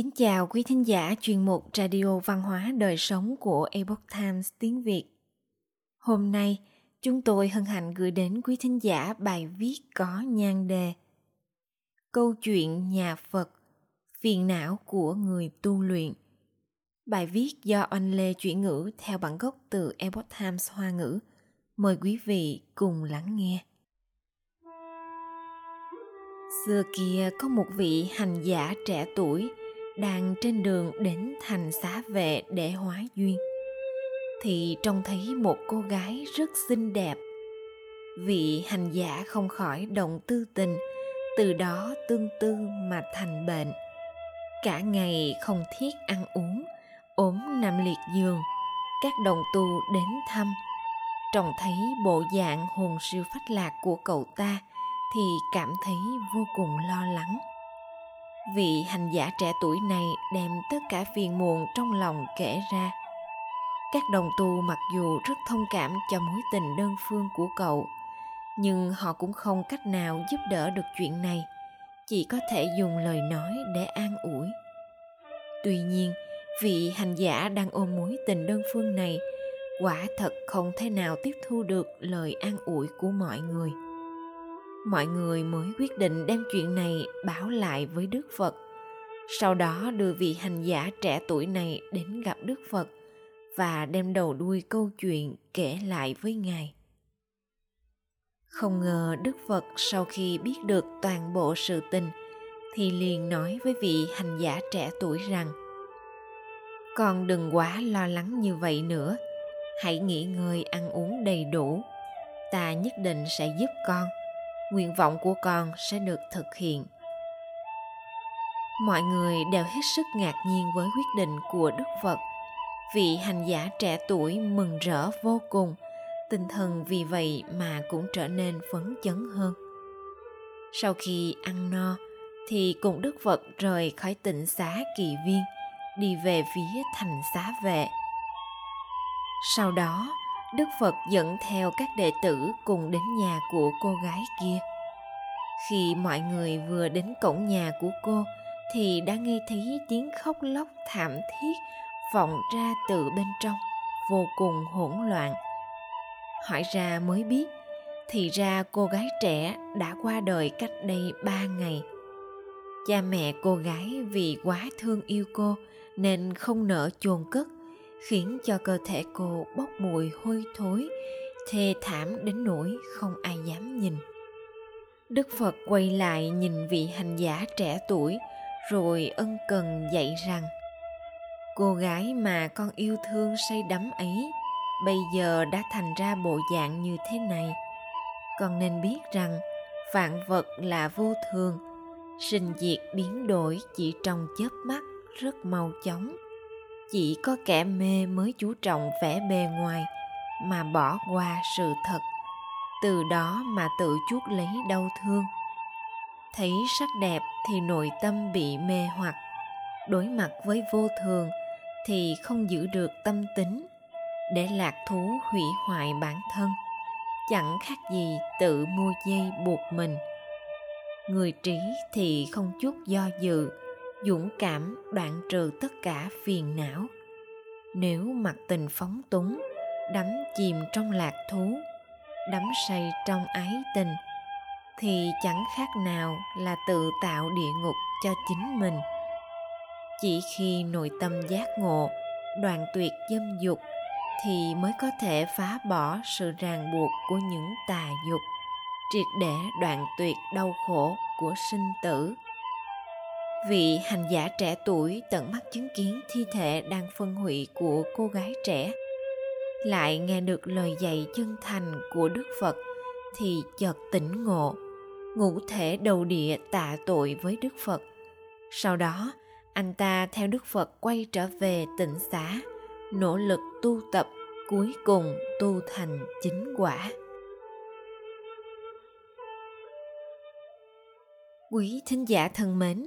Kính chào quý thính giả chuyên mục Radio Văn hóa Đời Sống của Epoch Times tiếng Việt. Hôm nay, chúng tôi hân hạnh gửi đến quý thính giả bài viết có nhan đề Câu chuyện nhà Phật, phiền não của người tu luyện. Bài viết do anh Lê chuyển ngữ theo bản gốc từ Epoch Times Hoa ngữ. Mời quý vị cùng lắng nghe. Xưa kia có một vị hành giả trẻ tuổi đang trên đường đến thành xá vệ để hóa duyên. Thì trông thấy một cô gái rất xinh đẹp. Vị hành giả không khỏi động tư tình, từ đó tương tư mà thành bệnh. Cả ngày không thiết ăn uống, ốm nằm liệt giường, các đồng tu đến thăm. Trông thấy bộ dạng hồn siêu phách lạc của cậu ta thì cảm thấy vô cùng lo lắng vị hành giả trẻ tuổi này đem tất cả phiền muộn trong lòng kể ra. Các đồng tu mặc dù rất thông cảm cho mối tình đơn phương của cậu, nhưng họ cũng không cách nào giúp đỡ được chuyện này, chỉ có thể dùng lời nói để an ủi. Tuy nhiên, vị hành giả đang ôm mối tình đơn phương này quả thật không thể nào tiếp thu được lời an ủi của mọi người mọi người mới quyết định đem chuyện này báo lại với đức phật. Sau đó đưa vị hành giả trẻ tuổi này đến gặp đức phật và đem đầu đuôi câu chuyện kể lại với ngài. Không ngờ đức phật sau khi biết được toàn bộ sự tình, thì liền nói với vị hành giả trẻ tuổi rằng, con đừng quá lo lắng như vậy nữa. Hãy nghỉ ngơi ăn uống đầy đủ. Ta nhất định sẽ giúp con nguyện vọng của con sẽ được thực hiện. Mọi người đều hết sức ngạc nhiên với quyết định của đức phật. Vị hành giả trẻ tuổi mừng rỡ vô cùng, tinh thần vì vậy mà cũng trở nên phấn chấn hơn. Sau khi ăn no, thì cùng đức phật rời khỏi tỉnh xá kỳ viên, đi về phía thành xá vệ. Sau đó Đức Phật dẫn theo các đệ tử cùng đến nhà của cô gái kia. Khi mọi người vừa đến cổng nhà của cô thì đã nghe thấy tiếng khóc lóc thảm thiết vọng ra từ bên trong, vô cùng hỗn loạn. Hỏi ra mới biết, thì ra cô gái trẻ đã qua đời cách đây ba ngày. Cha mẹ cô gái vì quá thương yêu cô nên không nỡ chôn cất khiến cho cơ thể cô bốc mùi hôi thối, thê thảm đến nỗi không ai dám nhìn. Đức phật quay lại nhìn vị hành giả trẻ tuổi, rồi ân cần dạy rằng, cô gái mà con yêu thương say đắm ấy, bây giờ đã thành ra bộ dạng như thế này. Con nên biết rằng vạn vật là vô thường, sinh diệt biến đổi chỉ trong chớp mắt rất mau chóng chỉ có kẻ mê mới chú trọng vẻ bề ngoài, mà bỏ qua sự thật. Từ đó mà tự chuốc lấy đau thương. Thấy sắc đẹp thì nội tâm bị mê hoặc. Đối mặt với vô thường thì không giữ được tâm tính. Để lạc thú hủy hoại bản thân, chẳng khác gì tự mua dây buộc mình. Người trí thì không chút do dự dũng cảm đoạn trừ tất cả phiền não. Nếu mặc tình phóng túng, đắm chìm trong lạc thú, đắm say trong ái tình, thì chẳng khác nào là tự tạo địa ngục cho chính mình. Chỉ khi nội tâm giác ngộ, đoạn tuyệt dâm dục, thì mới có thể phá bỏ sự ràng buộc của những tà dục, triệt để đoạn tuyệt đau khổ của sinh tử vị hành giả trẻ tuổi tận mắt chứng kiến thi thể đang phân hủy của cô gái trẻ. Lại nghe được lời dạy chân thành của đức phật, thì chợt tỉnh ngộ. Ngũ thể đầu địa tạ tội với đức phật. Sau đó, anh ta theo đức phật quay trở về tịnh xá, nỗ lực tu tập, cuối cùng tu thành chính quả. Quý thính giả thân mến